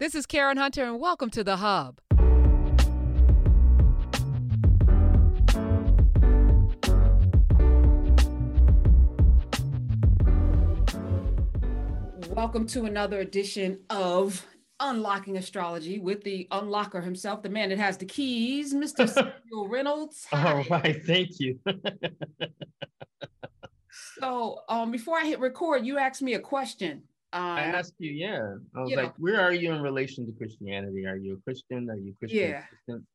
This is Karen Hunter, and welcome to The Hub. Welcome to another edition of Unlocking Astrology with the unlocker himself, the man that has the keys, Mr. Samuel Reynolds. Hi. All right, thank you. so, um, before I hit record, you asked me a question. Um, I asked you, yeah. I was like, know, where are you in relation to Christianity? Are you a Christian? Are you Christian? Yeah. Christian?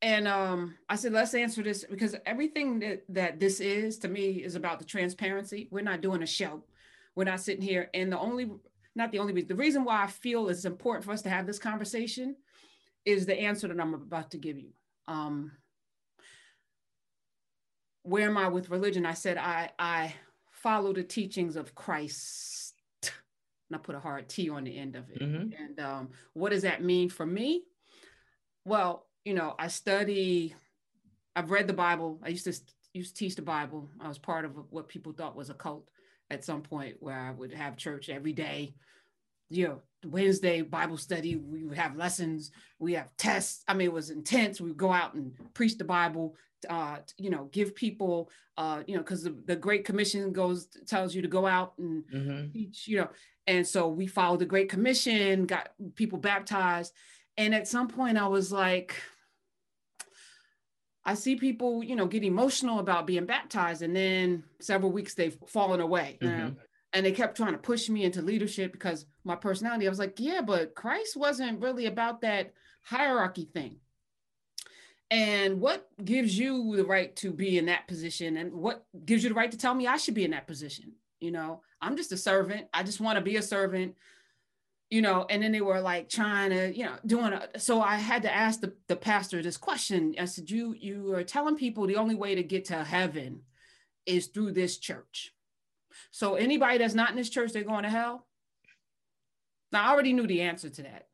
And um, I said, let's answer this because everything that, that this is to me is about the transparency. We're not doing a show. We're not sitting here. And the only, not the only reason, the reason why I feel it's important for us to have this conversation is the answer that I'm about to give you. Um, where am I with religion? I said, I, I follow the teachings of Christ and I put a hard T on the end of it. Mm-hmm. And um, what does that mean for me? Well, you know, I study, I've read the Bible. I used to used to teach the Bible. I was part of what people thought was a cult at some point where I would have church every day. You know, Wednesday Bible study, we would have lessons, we have tests. I mean, it was intense. We would go out and preach the Bible, uh, you know, give people, uh, you know, because the, the, Great Commission goes tells you to go out and mm-hmm. teach, you know, and so we followed the Great Commission, got people baptized. And at some point, I was like, I see people, you know, get emotional about being baptized, and then several weeks they've fallen away. Mm-hmm. and they kept trying to push me into leadership because my personality. I was like, yeah, but Christ wasn't really about that hierarchy thing. And what gives you the right to be in that position? And what gives you the right to tell me I should be in that position? You know, I'm just a servant. I just want to be a servant, you know. And then they were like trying to, you know, doing a, so I had to ask the, the pastor this question. I said, You you are telling people the only way to get to heaven is through this church. So anybody that's not in this church, they're going to hell. Now I already knew the answer to that.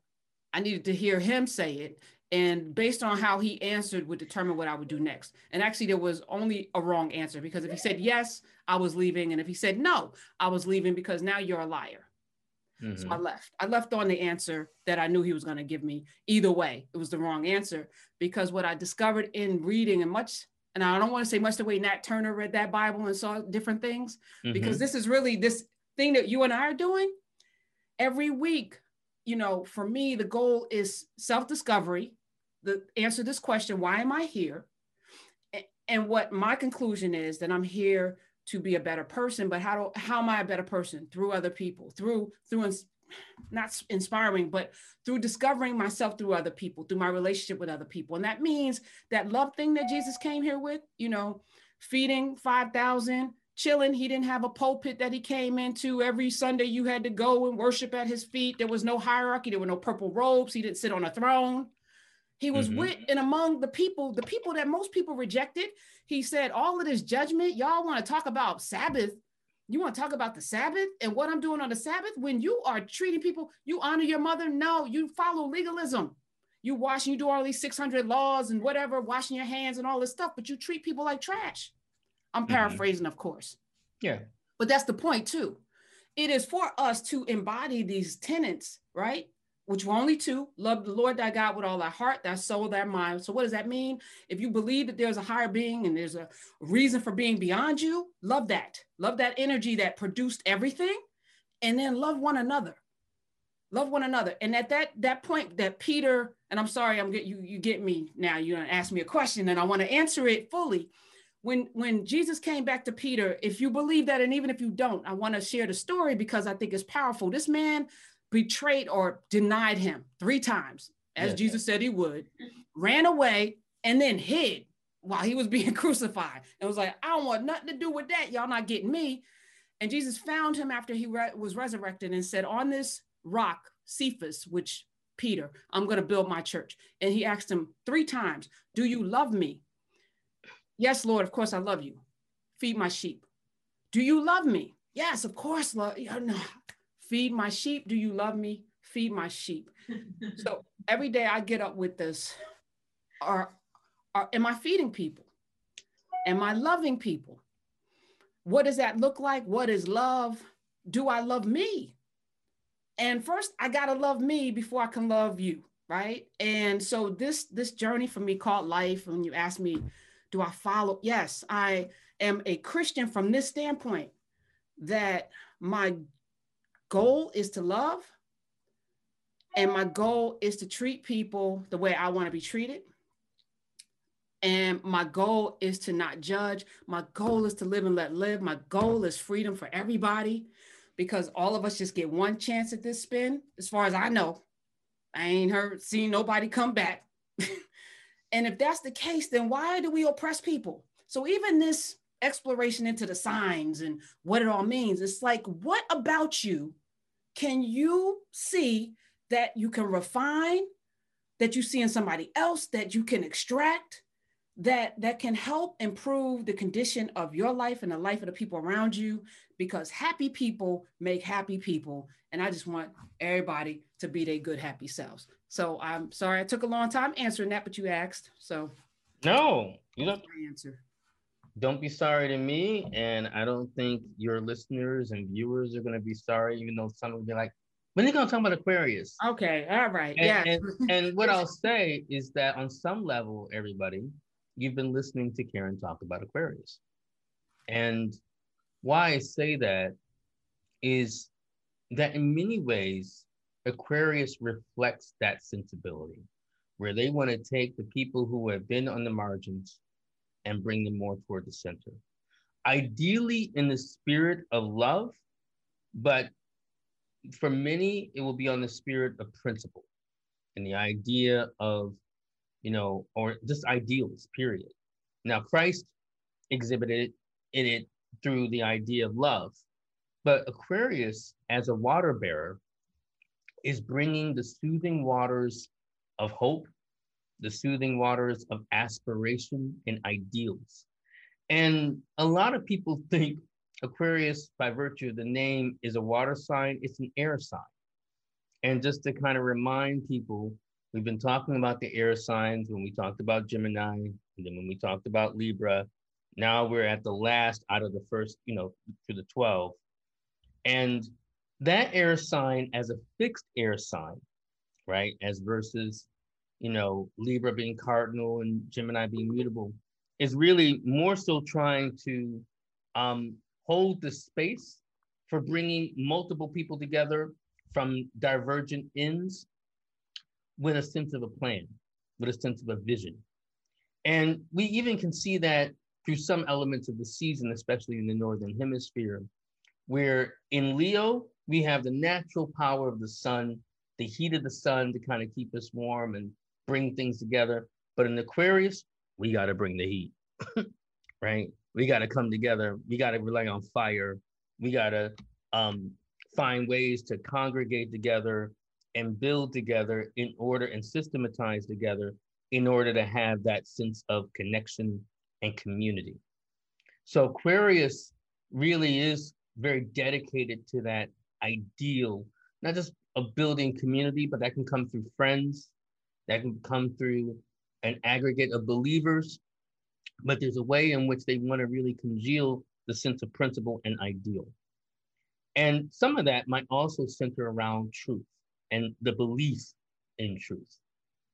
I needed to hear him say it and based on how he answered would determine what I would do next. And actually, there was only a wrong answer because if he said yes, I was leaving, and if he said no, I was leaving because now you're a liar. Mm-hmm. So I left. I left on the answer that I knew he was going to give me. Either way, it was the wrong answer because what I discovered in reading and much, and I don't want to say much the way Nat Turner read that Bible and saw different things, mm-hmm. because this is really this thing that you and I are doing every week. You know, for me, the goal is self discovery the answer this question why am i here? And what my conclusion is that i'm here to be a better person but how do how am i a better person? Through other people through through ins, not inspiring but through discovering myself through other people through my relationship with other people. And that means that love thing that jesus came here with you know feeding 5000 chilling he didn't have a pulpit that he came into. Every sunday you had to go and worship at his feet. There was no hierarchy. There were no purple robes. He didn't sit on a throne he was mm-hmm. with and among the people, the people that most people rejected. He said, All of this judgment, y'all want to talk about Sabbath. You want to talk about the Sabbath and what I'm doing on the Sabbath? When you are treating people, you honor your mother. No, you follow legalism. You wash and you do all these 600 laws and whatever, washing your hands and all this stuff, but you treat people like trash. I'm mm-hmm. paraphrasing, of course. Yeah. But that's the point, too. It is for us to embody these tenets, right? Which were only two love the lord thy god with all thy heart thy soul thy mind. So what does that mean? If you believe that there's a higher being and there's a reason for being beyond you love that. Love that energy that produced everything and then love one another. Love one another. And at that that point that peter and i'm sorry i'm get you you get me now. You're gonna ask me a question and i want to answer it fully. When when jesus came back to peter if you believe that and even if you don't i want to share the story because i think it's powerful. This man betrayed or denied him three times, as. Jesus said he would, ran away, and then hid while he was being crucified. And was like, I don't want nothing to do with that. Y'all not getting me. And Jesus found him after he re- was resurrected and said, On this rock, Cephas, which Peter, I'm going to build my church. And he asked him three times, Do you love me? Yes, Lord, of course I love you. Feed my sheep. Do you love me? Yes, of course, love. No, feed my sheep. Do you love me? Feed my sheep. so every day I get up with this. Are, are am I feeding people? Am I loving people? What does that look like? What is love? Do I love me? And first, I gotta love me before I can love you, right? And so this this journey for me called life. When you ask me, do I follow? Yes, I am a Christian from this standpoint that my goal is to love and my goal is to treat people the way I want to be treated. And my goal is to not judge. My goal is to live and let live. My goal is freedom for everybody because all of us just get one chance at this spin. As far as I know, I ain't heard, seen nobody come back. and if that's the case, then why do we oppress people? So even this exploration into the signs and what it all means, it's like, what about you can you see that you can refine, that you see in somebody else, that you can extract, that that can help improve the condition of your life and the life of the people around you? Because happy people make happy people and i just want everybody to be their good happy selves. So i'm sorry i took a long time answering that but you asked so. No you don't answer don't be sorry to me and i don't think your listeners and viewers are going to be sorry even though some will be like when are you going to talk about Aquarius? Okay, all right. And, yeah. And, and what I'll say is that on some level, everybody, you've been listening to Karen talk about Aquarius. And why I say that is that in many ways, Aquarius reflects that sensibility where they want to take the people who have been on the margins and bring them more toward the center. Ideally, in the spirit of love, but for many, it will be on the spirit of principle and the idea of, you know, or just ideals, period. Now, Christ exhibited in it through the idea of love, but Aquarius, as a water bearer, is bringing the soothing waters of hope, the soothing waters of aspiration and ideals. And a lot of people think Aquarius, by virtue of the name, is a water sign, it's an air sign. And just to kind of remind people, we've been talking about the air signs when we talked about Gemini, and then when we talked about Libra. Now we're at the last out of the first, you know, to the 12. And that air sign as a fixed air sign, right? As versus, you know, Libra being cardinal and Gemini being mutable, is really more so trying to um, hold the space for bringing multiple people together from divergent ends with a sense of a plan, with a sense of a vision. And we even can see that through some elements of the season, especially in the Northern Hemisphere, where in Leo, we have the natural power of the sun, the heat of the sun to kind of keep us warm and bring things together. But in Aquarius, we got to bring the heat, right? we got to come together. We got to rely on fire. We got to um, find ways to congregate together and build together in order and systematize together in order to have that sense of connection and community. So Aquarius really is very dedicated to that ideal, not just of building community, but that can come through friends, that can come through an aggregate of believers, but there's a way in which they want to really congeal the sense of principle and ideal. And some of that might also center around truth and the belief in truth.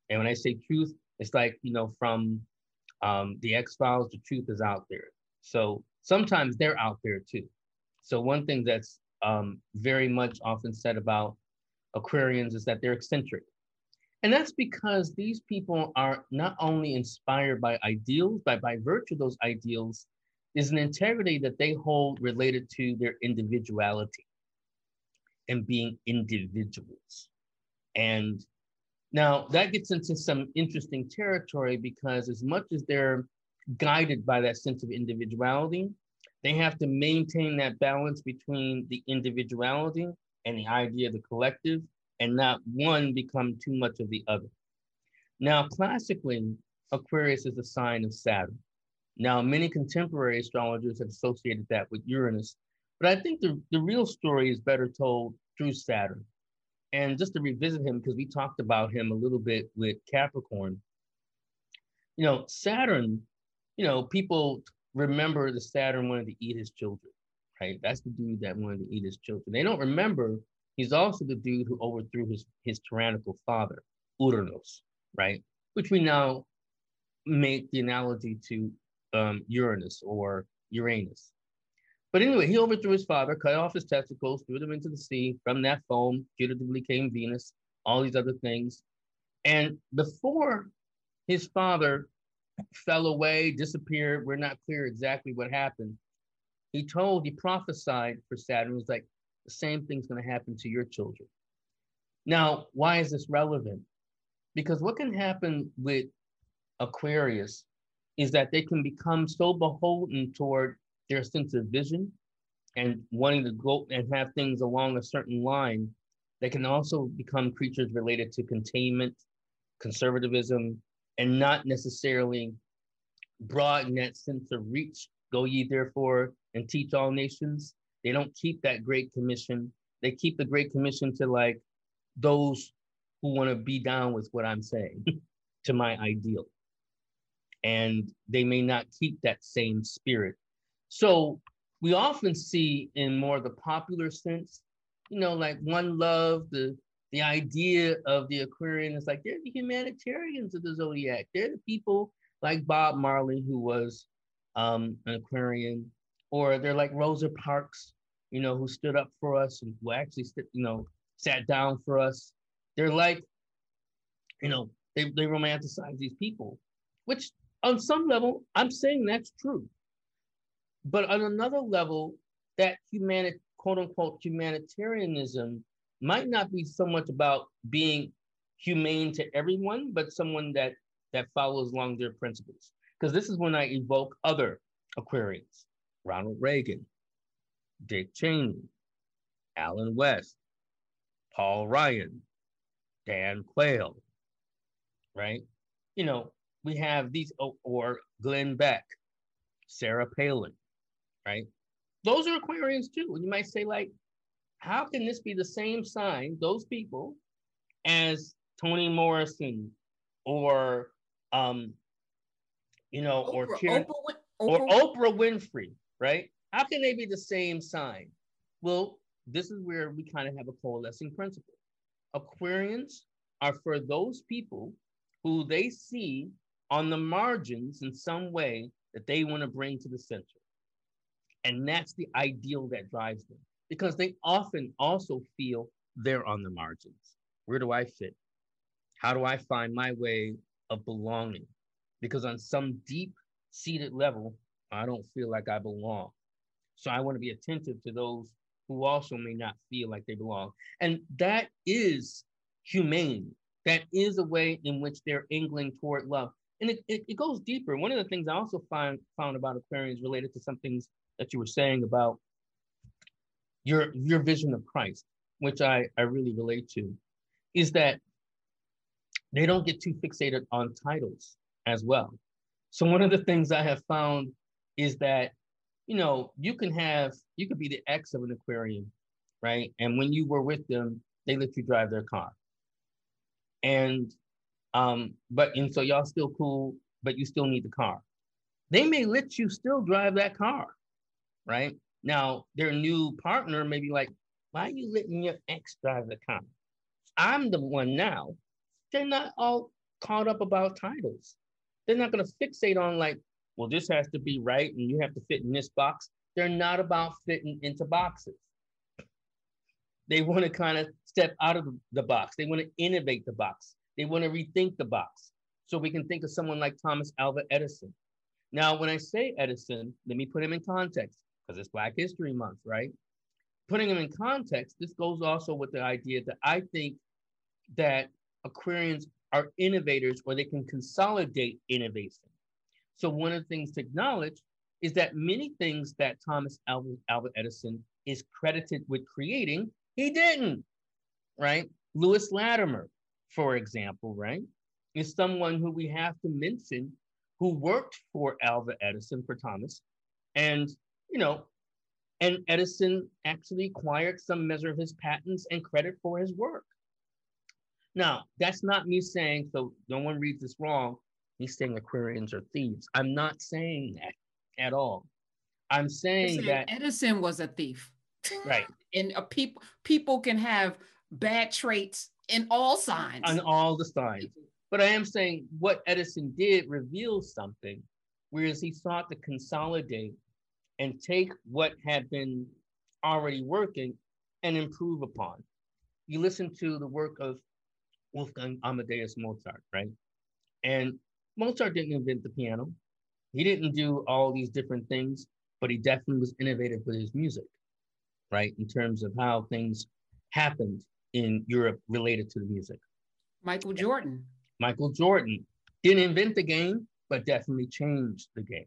And when I say truth, it's like, you know, from um, the X Files, the truth is out there. So sometimes they're out there too. So one thing that's um, very much often said about Aquarians is that they're eccentric. And that's because these people are not only inspired by ideals, but by virtue of those ideals, is an integrity that they hold related to their individuality and being individuals. And now that gets into some interesting territory because, as much as they're guided by that sense of individuality, they have to maintain that balance between the individuality and the idea of the collective and not one become too much of the other. Now, classically, Aquarius is a sign of Saturn. Now, many contemporary astrologers have associated that with Uranus, but I think the, the real story is better told through Saturn. And just to revisit him, because we talked about him a little bit with Capricorn, you know, Saturn, you know, people remember the Saturn wanted to eat his children, right? That's the dude that wanted to eat his children. They don't remember He's also the dude who overthrew his, his tyrannical father, Uranus, right? Which we now make the analogy to um, Uranus or Uranus. But anyway, he overthrew his father, cut off his testicles, threw them into the sea. From that foam, putatively came Venus, all these other things. And before his father fell away, disappeared, we're not clear exactly what happened. He told, he prophesied for Saturn, was like, the same thing's going to happen to your children. Now, why is this relevant? Because what can happen with Aquarius is that they can become so beholden toward their sense of vision and wanting to go and have things along a certain line. They can also become creatures related to containment, conservatism, and not necessarily broaden that sense of reach. Go ye therefore and teach all nations. They don't keep that Great Commission. They keep the Great Commission to like those who want to be down with what I'm saying, to my ideal. And they may not keep that same spirit. So we often see in more the popular sense, you know, like one love, the the idea of the Aquarian is like they're the humanitarians of the zodiac. They're the people like Bob Marley, who was um, an Aquarian, or they're like Rosa Parks, you know, who stood up for us and who actually, you know, sat down for us. They're like, you know, they, they romanticize these people, which on some level, I'm saying that's true. But on another level, that humanity, quote unquote, humanitarianism might not be so much about being humane to everyone, but someone that that follows along their principles. Because this is when I evoke other Aquarians, Ronald Reagan, Dick Cheney, Allen West, Paul Ryan, Dan Quayle, right? You know, we have these, or Glenn Beck, Sarah Palin, right? Those are Aquarians too. And you might say, like, how can this be the same sign, those people, as Toni Morrison or um, you know, Oprah, or Karen, Oprah, Oprah, or Oprah Winfrey, right? How can they be the same sign? Well, this is where we kind of have a coalescing principle. Aquarians are for those people who they see on the margins in some way that they want to bring to the center. And that's the ideal that drives them because they often also feel they're on the margins. Where do I fit? How do I find my way of belonging? Because on some deep seated level, I don't feel like I belong. So I want to be attentive to those who also may not feel like they belong. And that is humane. That is a way in which they're angling toward love. And it, it, it goes deeper. One of the things I also find found about Aquarians related to some things that you were saying about your your vision of Christ, which I, I really relate to, is that they don't get too fixated on titles as well. So one of the things I have found is that, you know, you can have, you could be the ex of an Aquarian, right? And when you were with them, they let you drive their car. And um, but and so y'all still cool, but you still need the car. They may let you still drive that car, right? Now, their new partner may be like, why are you letting your ex drive the car? I'm the one now. They're not all caught up about titles. They're not going to fixate on like, well, this has to be right and you have to fit in this box. They're not about fitting into boxes. They want to kind of step out of the box. They want to innovate the box. They want to rethink the box. So we can think of someone like Thomas Alva Edison. Now, when I say Edison, let me put him in context because it's Black History Month, right? Putting him in context, this goes also with the idea that I think that Aquarians are innovators or they can consolidate innovation. So one of the things to acknowledge is that many things that Thomas Alva, Edison is credited with creating, he didn't, right? Lewis Latimer, for example, right, is someone who we have to mention who worked for Alva Edison, for Thomas, and you know, and Edison actually acquired some measure of his patents and credit for his work. Now, that's not me saying, so no one reads this wrong, He's saying Aquarians are thieves. I'm not saying that at all. I'm saying, saying that Edison was a thief. Right. and people people can have bad traits in all signs. On all the signs. But I am saying what Edison did reveals something, whereas he sought to consolidate and take what had been already working and improve upon. You listen to the work of Wolfgang Amadeus Mozart, right? And Mozart didn't invent the piano. He didn't do all these different things, but he definitely was innovative with his music, right? In terms of how things happened in Europe related to the music. Michael Jordan. Michael Jordan didn't invent the game, but definitely changed the game.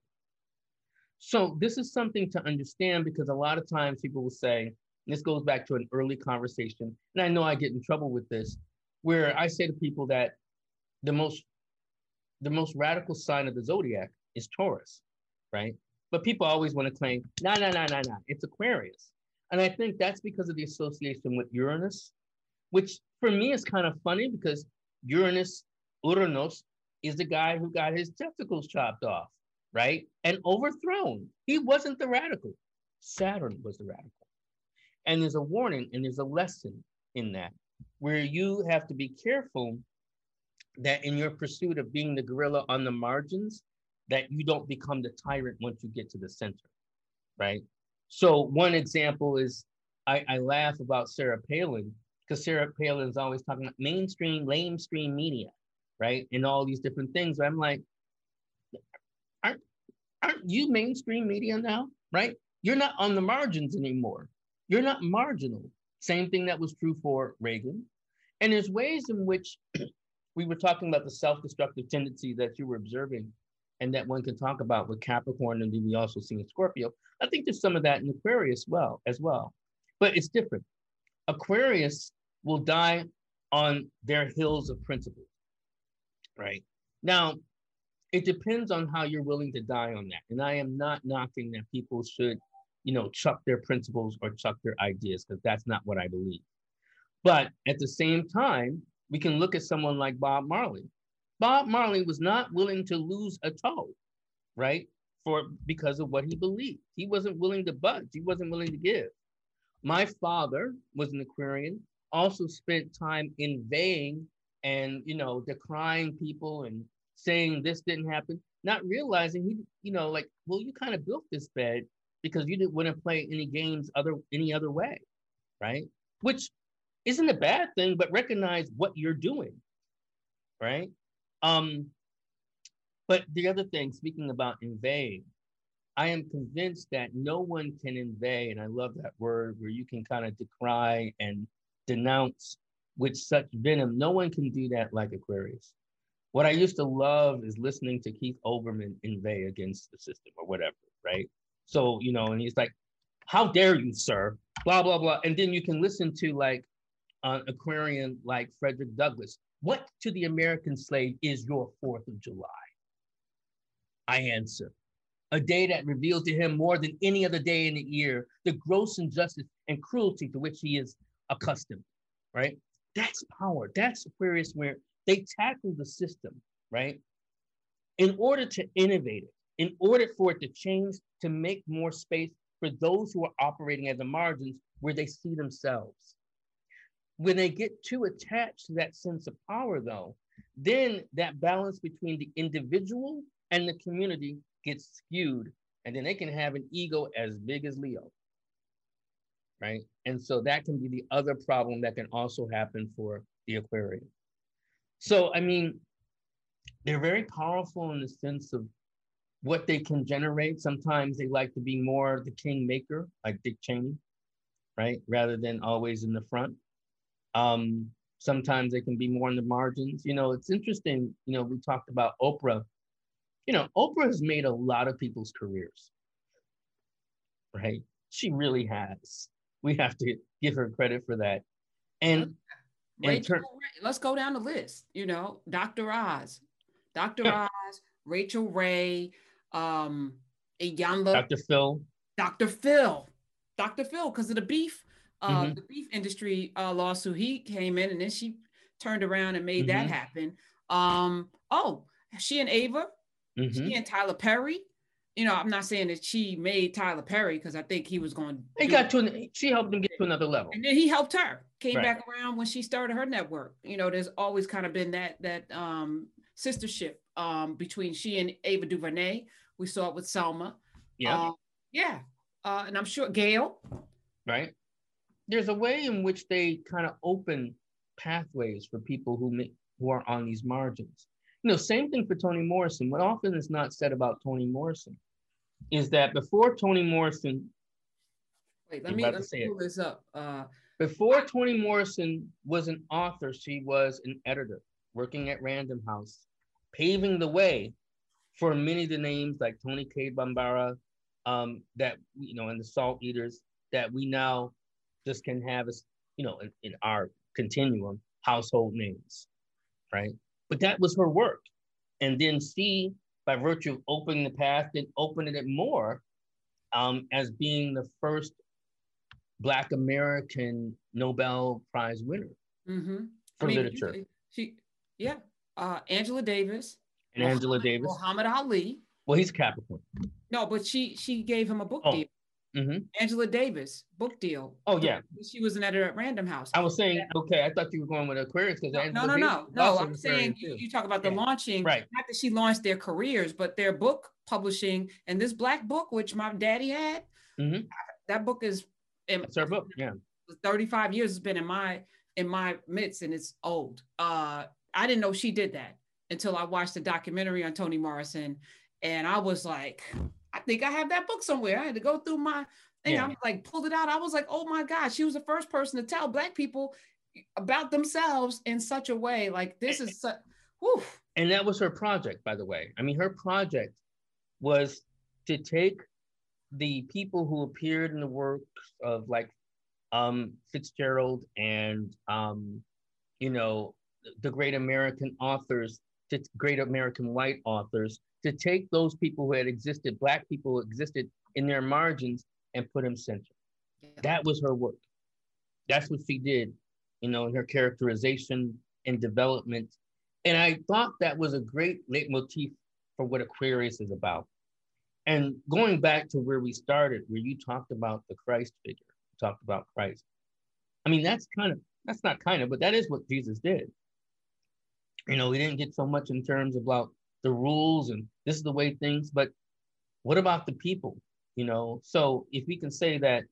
So this is something to understand because a lot of times people will say, this goes back to an early conversation, and I know I get in trouble with this, where I say to people that the most the most radical sign of the zodiac is Taurus, right? But people always want to claim, no, no, no, no, no, it's Aquarius. And I think that's because of the association with Uranus, which for me is kind of funny because Uranus, Uranus, is the guy who got his testicles chopped off, right? And overthrown. He wasn't the radical. Saturn was the radical. And there's a warning and there's a lesson in that where you have to be careful that in your pursuit of being the guerrilla on the margins, that you don't become the tyrant once you get to the center, right? So one example is I, I laugh about Sarah Palin because Sarah Palin is always talking about mainstream, lamestream media, right? And all these different things. I'm like, aren't, aren't you mainstream media now, right? You're not on the margins anymore. You're not marginal. Same thing that was true for Reagan. And there's ways in which we were talking about the self-destructive tendency that you were observing and that one can talk about with Capricorn and then we also see in Scorpio. I think there's some of that in Aquarius well as well, but it's different. Aquarius will die on their hills of principles, right? Now, it depends on how you're willing to die on that. And I am not knocking that people should, you know, chuck their principles or chuck their ideas because that's not what I believe. But at the same time, we can look at someone like Bob Marley. Bob Marley was not willing to lose a toe, right? For because of what he believed. He wasn't willing to budge. He wasn't willing to give. My father was an Aquarian, also spent time inveighing and you know decrying people and saying this didn't happen, not realizing he, you know, like, well, you kind of built this bed because you didn't want to play any games other any other way, right? Which isn't a bad thing, but recognize what you're doing, right? Um, but the other thing, speaking about invade, I am convinced that no one can invade, and I love that word where you can kind of decry and denounce with such venom. No one can do that like Aquarius. What I used to love is listening to Keith Olbermann inveigh against the system or whatever, right? So, you know, and he's like, how dare you, sir? Blah, blah, blah. And then you can listen to like an Aquarian like Frederick Douglass. What to the American slave is your 4th of July? I answer, a day that reveals to him more than any other day in the year the gross injustice and cruelty to which he is accustomed, right? That's power. That's Aquarius where they tackle the system, right? In order to innovate it, in order for it to change, to make more space for those who are operating at the margins where they see themselves. When they get too attached to that sense of power, though, then that balance between the individual and the community gets skewed, and then they can have an ego as big as Leo. Right. And so that can be the other problem that can also happen for the Aquarian. So, I mean, they're very powerful in the sense of what they can generate. Sometimes they like to be more the kingmaker, like Dick Cheney, right? Rather than always in the front. Um, sometimes they can be more in the margins. You know, it's interesting. You know, we talked about Oprah. You know, Oprah has made a lot of people's careers, right? She really has. We have to give her credit for that. And Rachel, let's go down the list. You know, Dr. Oz, Dr. Oz, Rachael Ray, um, Iyanla, Dr. Phil, Dr. Phil, Dr. Phil, because of the beef uh, mm-hmm. the beef industry uh, lawsuit. He came in and then she turned around and made mm-hmm. that happen. Um, oh, she and Ava, mm-hmm. she and Tyler Perry, you know, I'm not saying that she made Tyler Perry because I think he was going. He got to. An, she helped him get to another level, and then he helped her. Came right. back around when she started her network. You know, there's always kind of been that that um, sistership um, between she and Ava DuVernay. We saw it with Selma. Yeah. Uh, yeah. Uh, and I'm sure Gayle. Right. There's a way in which they kind of open pathways for people who make, who are on these margins. You know, same thing for Toni Morrison. What often is not said about Toni Morrison is that before Toni Morrison, wait, let me, let me pull this up. Uh, before Toni Morrison was an author, she was an editor working at Random House, paving the way for many of the names like Toni Cade Bambara, um, that you know, and the Salt Eaters that we now just can have as you know in, in our continuum household names, right? But that was her work, and then see by virtue of opening the path, then opening it more um, as being the first Black American Nobel Prize winner mm-hmm. for I mean, literature. She, yeah, uh, Angela Davis. And Angela Davis. Muhammad Ali. Well, he's Capricorn. No, but she she gave him a book oh. deal. Mm-hmm. Angela Davis book deal. Oh yeah, she was an editor at Random House. I was saying, yeah. okay, I thought you were going with Aquarius because no, no, no, no, no. I'm saying you, you, talk about the yeah. launching, right? Not that she launched their careers, but their book publishing and this black book, which my daddy had. Mm-hmm. That book is. It's her book. Yeah. 35 years has been in my in my midst, and it's old. Uh, I didn't know she did that until I watched the documentary on Toni Morrison, and I was like, I think I have that book somewhere. I had to go through my thing. Yeah. I like pulled it out. I was like, oh my God, she was the first person to tell black people about themselves in such a way. Like this is such whew. And that was her project, by the way. I mean, her project was to take the people who appeared in the works of like um, Fitzgerald and um, you know the great American authors, to great American white authors, to take those people who had existed, black people who existed in their margins, and put them center. That was her work. That's what she did, you know, in her characterization and development. And I thought that was a great leitmotif for what Aquarius is about. And going back to where we started, where you talked about the Christ figure, talked about Christ. I mean, that's kind of, that's not kind of, but that is what Jesus did. You know, we didn't get so much in terms about the rules and this is the way things, but what about the people? You know, so if we can say that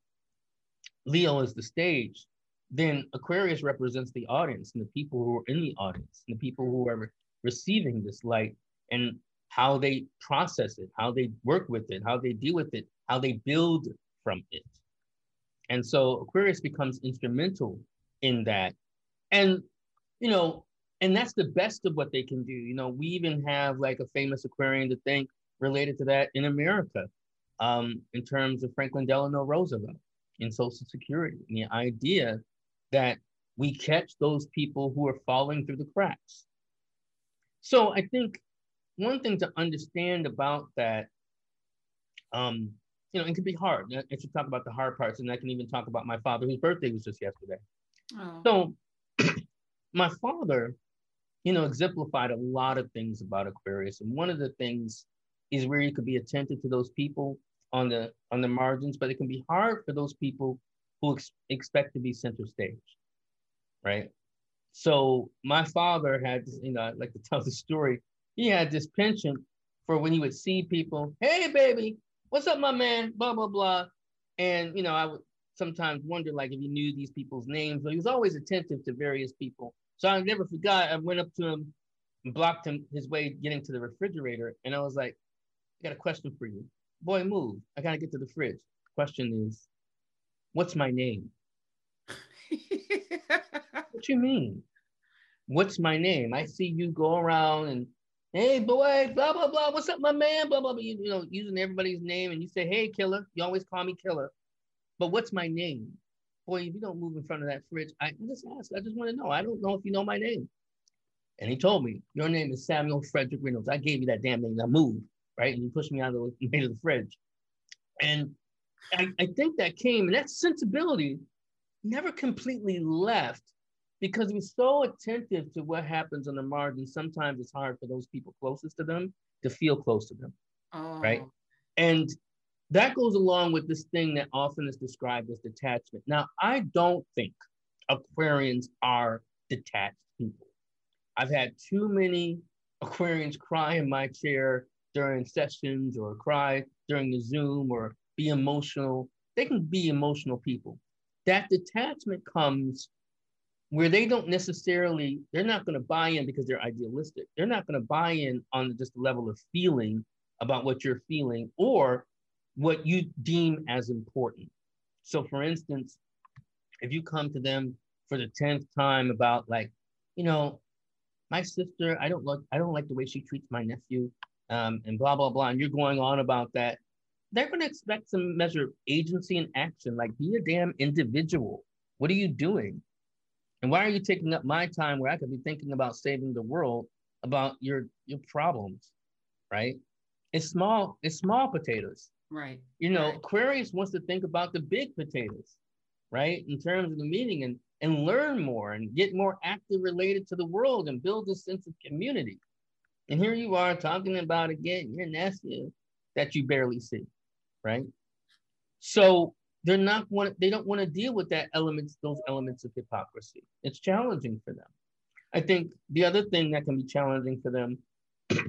Leo is the stage, then Aquarius represents the audience and the people who are in the audience and the people who are receiving this light and how they process it, how they work with it, how they deal with it, how they build from it. And so Aquarius becomes instrumental in that. And, you know, and that's the best of what they can do. You know, we even have like a famous Aquarian to think related to that in America, um, in terms of Franklin Delano Roosevelt in Social Security. And the idea that we catch those people who are falling through the cracks. So I think one thing to understand about that um, you know, it can be hard. I should talk about the hard parts, and I can even talk about my father, whose birthday was just yesterday. Oh. So, my father, you know, exemplified a lot of things about Aquarius, and one of the things is where you could be attentive to those people on the on the margins, but it can be hard for those people who ex- expect to be center stage, right? So my father had, you know, I'd like to tell the story. He had this penchant for when he would see people, hey baby, what's up, my man? Blah, blah, blah. And, you know, I would sometimes wonder like if he knew these people's names, but he was always attentive to various people. So I never forgot, I went up to him and blocked him his way getting to the refrigerator. And I was like, I got a question for you. Boy, move. I gotta get to the fridge. Question is, what's my name? what you mean? What's my name? I see you go around and hey boy, blah blah blah. What's up, my man? Blah blah blah. You, you know, using everybody's name, and you say, hey killer. You always call me killer, but what's my name? Boy, if you don't move in front of that fridge, I just ask. I just want to know. I don't know if you know my name. And he told me, your name is Samuel Frederick Reynolds. I gave you that damn name. Now move, right? And he pushed me out of the, made of the fridge. And I, I think that came, and that sensibility never completely left because we're so attentive to what happens on the margin, sometimes it's hard for those people closest to them to feel close to them. Oh. Right. And that goes along with this thing that often is described as detachment. Now, I don't think Aquarians are detached people. I've had too many Aquarians cry in my chair during sessions or cry during the Zoom or be emotional. They can be emotional people. That detachment comes where they don't necessarily, they're not going to buy in because they're idealistic. They're not going to buy in on just the level of feeling about what you're feeling or what you deem as important. So, for instance, if you come to them for the 10th time about, like, you know, my sister, I don't look, I don't like the way she treats my nephew, um, and blah, blah, blah, and you're going on about that, they're going to expect some measure of agency and action, like be a damn individual. What are you doing? And why are you taking up my time where I could be thinking about saving the world about your your problems, right? It's small, it's small potatoes. Right. You know, right. Aquarius wants to think about the big potatoes, right? In terms of the meaning and and learn more and get more active related to the world and build a sense of community. And here you are talking about again your nephew that you barely see, right? So they're not want they don't want to deal with that elements those elements of hypocrisy it's challenging for them i think the other thing that can be challenging for them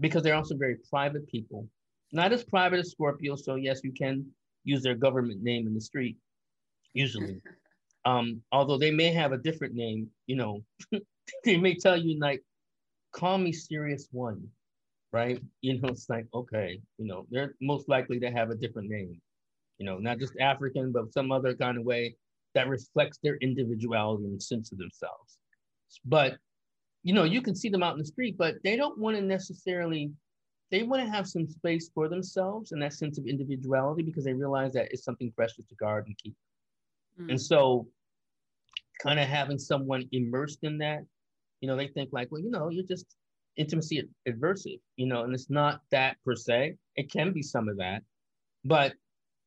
because they're also very private people not as private as scorpio so yes you can use their government name in the street usually um although they may have a different name you know they may tell you like call me Serious one right you know it's like okay you know they're most likely to have a different name you know, not just African, but some other kind of way that reflects their individuality and sense of themselves. But, you know, you can see them out in the street, but they don't want to necessarily, they want to have some space for themselves and that sense of individuality because they realize that it's something precious to guard and keep. Mm. And so, kind of having someone immersed in that, you know, they think like, well, you know, you're just intimacy adversive, you know, and it's not that per se. It can be some of that, but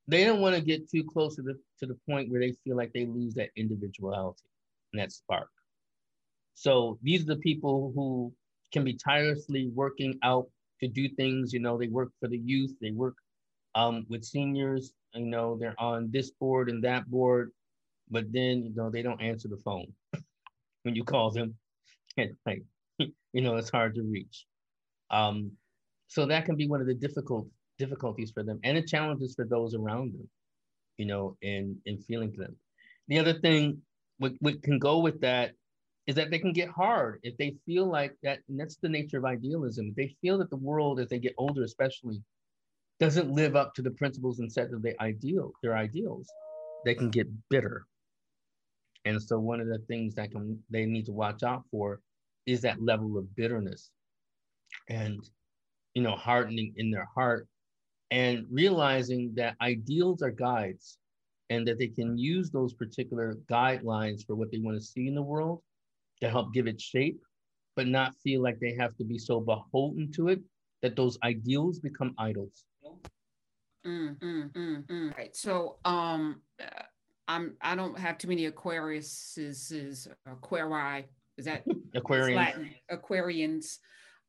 they don't want to get too close to the to the point where they feel like they lose that individuality and that spark. So these are the people who can be tirelessly working out to do things. You know, they work for the youth, they work um, with seniors. You know, they're on this board and that board, but then you know they don't answer the phone when you call them. And like, you know, it's hard to reach. Um, so that can be one of the difficult difficulties for them and the challenges for those around them, you know, in in feeling them. The other thing what, what can go with that is that they can get hard if they feel like that, and that's the nature of idealism. They feel that the world, as they get older, especially, doesn't live up to the principles and set of the ideal, their ideals, they can get bitter. And so one of the things that can they need to watch out for is that level of bitterness and you know hardening in their heart and realizing that ideals are guides and that they can use those particular guidelines for what they want to see in the world to help give it shape, but not feel like they have to be so beholden to it that those ideals become idols. Mm, mm, mm, mm. Right. So, um, I'm I don't have too many Aquariuses, Aquarii. Is that Aquarian? Latin Aquarians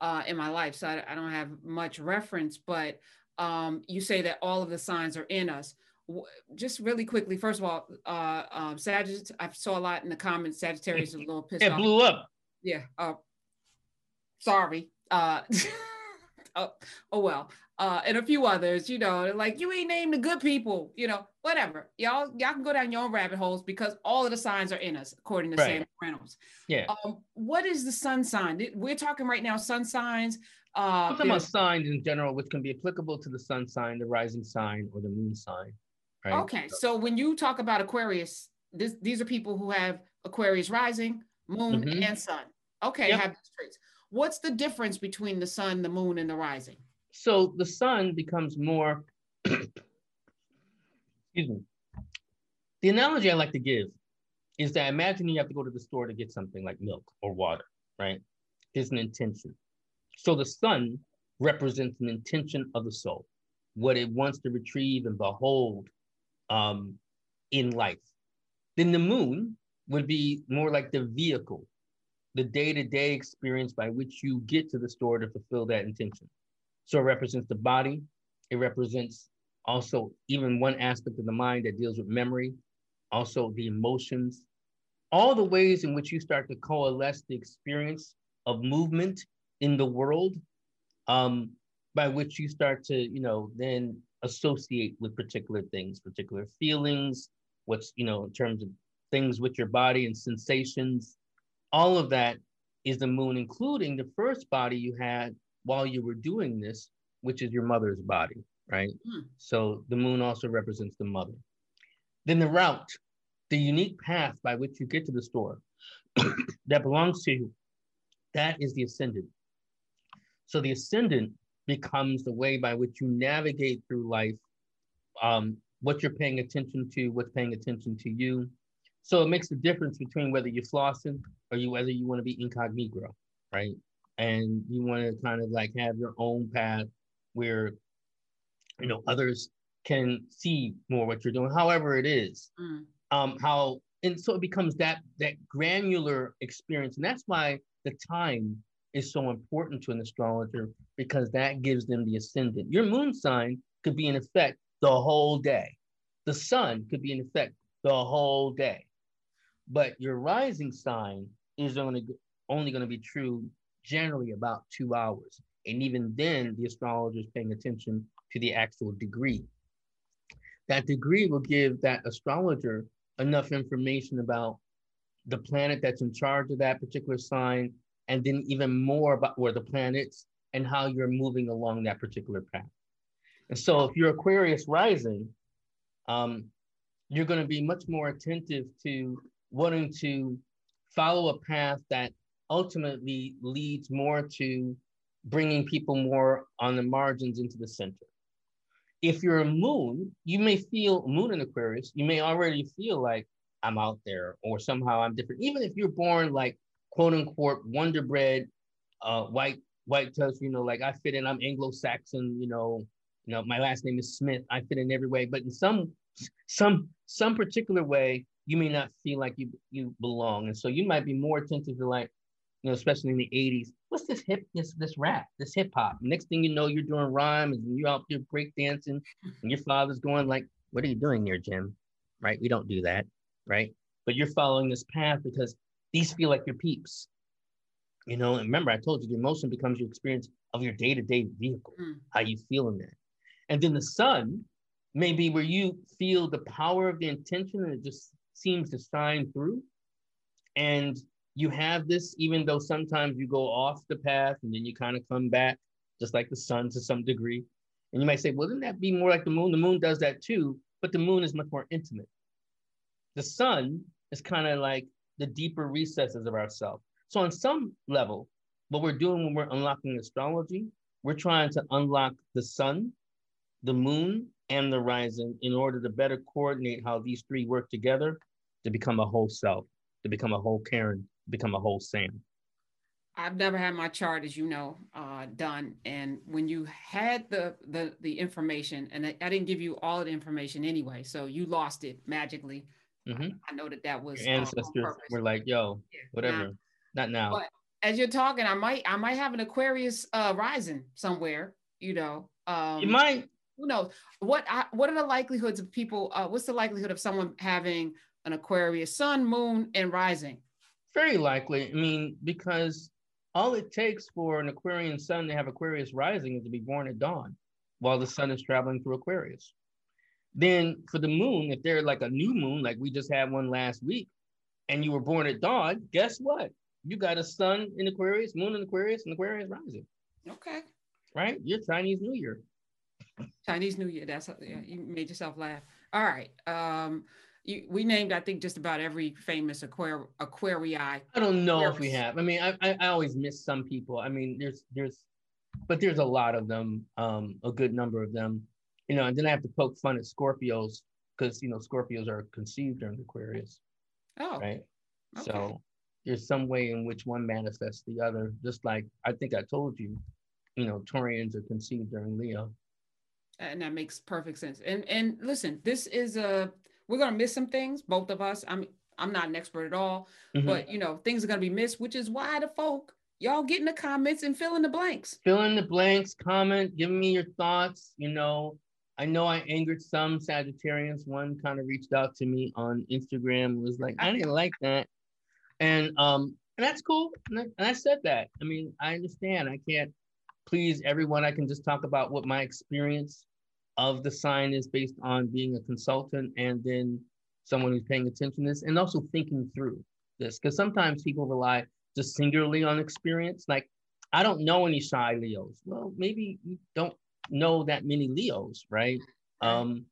uh, in my life, so I, I don't have much reference. But um, you say that all of the signs are in us. Just really quickly, first of all, uh, um, Sagittarius, I saw a lot in the comments. Sagittarius is a little pissed it off. It blew up. Yeah. Uh, sorry. Uh, oh, oh well. Uh, and a few others, you know, like you ain't named the good people, you know, whatever. Y'all, y'all can go down your own rabbit holes because all of the signs are in us, according to right. Sam Reynolds. Yeah. Um, what is the sun sign? We're talking right now sun signs. Uh, talking about signs in general, which can be applicable to the sun sign, the rising sign, or the moon sign. Right? Okay, so when you talk about Aquarius, this, these are people who have Aquarius rising, moon, mm-hmm. and sun. Okay, yep. have these traits. What's the difference between the sun, the moon, and the rising? So the sun becomes more. excuse me. The analogy I like to give is that imagine you have to go to the store to get something like milk or water, right? There's an intention. So the sun represents an intention of the soul, what it wants to retrieve and behold um, in life. Then the moon would be more like the vehicle, the day to day experience by which you get to the store to fulfill that intention. So it represents the body, It represents also even one aspect of the mind that deals with memory, also the emotions, all the ways in which you start to coalesce the experience of movement in the world, um, by which you start to, you know, then associate with particular things, particular feelings, what's, you know, in terms of things with your body and sensations. All of that is the moon, including the first body you had while you were doing this, which is your mother's body, right? Hmm. So the moon also represents the mother. Then the route, the unique path by which you get to the store that belongs to you, that is the ascendant. So the ascendant becomes the way by which you navigate through life, um, what you're paying attention to, what's paying attention to you. So it makes a difference between whether you're flossing or you whether you want to be incognito, right? And you want to kind of like have your own path where you know others can see more what you're doing, however it is. Mm. Um, how and so it becomes that that granular experience, and that's why the time is so important to an astrologer because that gives them the ascendant. Your moon sign could be in effect the whole day. The sun could be in effect the whole day. But your rising sign is only, only going to be true generally about two hours. And even then, the astrologer is paying attention to the actual degree. That degree will give that astrologer enough information about the planet that's in charge of that particular sign and then even more about where the planets and how you're moving along that particular path. And so if you're Aquarius rising, um, you're going to be much more attentive to wanting to follow a path that ultimately leads more to bringing people more on the margins into the center. If you're a moon, you may feel moon in Aquarius, you may already feel like I'm out there or somehow I'm different. Even if you're born like quote unquote wonder bread, uh, white white touch, you know, like I fit in, I'm Anglo-Saxon, you know, you know, my last name is Smith. I fit in every way, but in some some some particular way, you may not feel like you you belong. And so you might be more attentive to like, you know, especially in the 80s, what's this hip, this this rap, this hip hop? Next thing you know, you're doing rhymes and you're out there break dancing, and your father's going like, What are you doing there, Jim? Right? We don't do that, right? But you're following this path because these feel like your peeps. You know, and remember, I told you the emotion becomes your experience of your day-to-day vehicle, mm. how you feel in that. And then the sun may be where you feel the power of the intention and it just seems to shine through. And you have this, even though sometimes you go off the path and then you kind of come back, just like the sun to some degree. And you might say, well, wouldn't that be more like the moon? The moon does that too, but the moon is much more intimate. The sun is kind of like the deeper recesses of ourselves. So, on some level, what we're doing when we're unlocking astrology, we're trying to unlock the sun, the moon, and the rising in order to better coordinate how these three work together to become a whole self, to become a whole Karen, become a whole Sam. I've never had my chart, as you know, uh, done. And when you had the the the information, and I, I, didn't give you all the information anyway, so you lost it magically. Mm-hmm. I know that that was Your uh, ancestors uh, were like, "Yo, yeah, whatever, not now." But as you're talking, I might, I might have an Aquarius uh, rising somewhere. You know, um, you might. Who knows? What I, What are the likelihoods of people? Uh, what's the likelihood of someone having an Aquarius sun, moon, and rising? Very likely. I mean, because all it takes for an Aquarian sun to have Aquarius rising is to be born at dawn, while the sun is traveling through Aquarius. Then for the moon, if they're like a new moon, like we just had one last week, and you were born at dawn, guess what? You got a sun in Aquarius, moon in Aquarius, and Aquarius rising. Okay. Right? Your Chinese New Year. Chinese New Year. That's yeah, you made yourself laugh. All right. Um, you, we named I think just about every famous aquar aquarii. I don't know if we have. I mean, I, I, I always miss some people. I mean, there's there's, but there's a lot of them. Um, a good number of them you know, and then I have to poke fun at Scorpios because you know Scorpios are conceived during Aquarius. Oh, right. Okay. So there's some way in which one manifests the other. Just like I think I told you, you know, Taurians are conceived during Leo. And that makes perfect sense. And and listen, this is a we're gonna miss some things, both of us. I'm I'm not an expert at all, mm-hmm. but you know, things are gonna be missed, which is why the folk y'all get in the comments and fill in the blanks. Fill in the blanks, comment, give me your thoughts. You know, I know I angered some Sagittarians. One kind of reached out to me on Instagram, was like, I didn't like that. And um, and that's cool. And I, and I said that. I mean, I understand. I can't please everyone. I can just talk about what my experience of the sign is based on being a consultant and then someone who's paying attention to this and also thinking through this. Because sometimes people rely just singularly on experience. Like, I don't know any shy Leos. Well, maybe you don't know that many Leos, right? Um,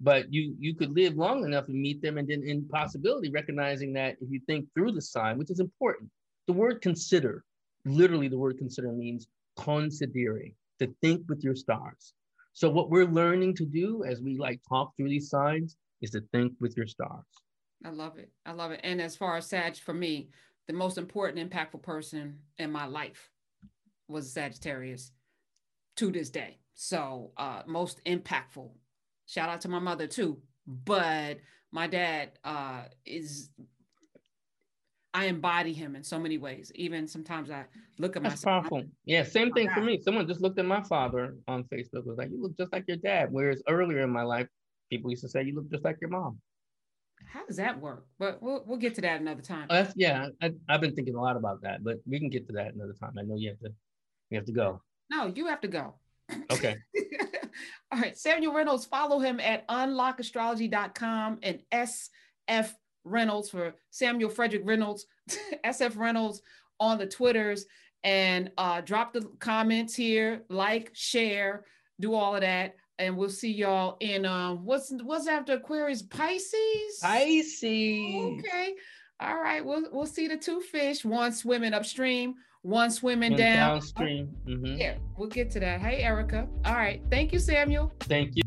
but you you could live long enough and meet them and then in possibility recognizing that if you think through the sign which is important the word consider literally the word consider means considere to think with your stars. So what we're learning to do as we like talk through these signs is to think with your stars. I love it. I love it. And as far as sag for me the most important impactful person in my life was sagittarius to this day so uh most impactful Shout out to my mother too. But my dad uh, is I embody him in so many ways. Even sometimes I look at That's myself. powerful. Yeah, same thing for me. Someone just looked at my father on Facebook. Was like, "You look just like your dad." Whereas earlier in my life, people used to say, "You look just like your mom." How does that work? But we'll we'll get to that another time. That's, yeah, I, have been thinking a lot about that, but we can get to that another time. I know you have to you have to go. No, you have to go. Okay. All right, Samuel Reynolds, follow him at unlockastrology.com and SF Reynolds for Samuel Frederick Reynolds, SF Reynolds on the Twitters, and uh, drop the comments here, like, share, do all of that. And we'll see y'all in um what's what's after Aquarius Pisces? Pisces. Okay. All right. We'll we'll see the two fish, one swimming upstream, one swimming down. Downstream. Mm-hmm. Yeah, we'll get to that. Hey, Erica. All right. Thank you, Samuel. Thank you.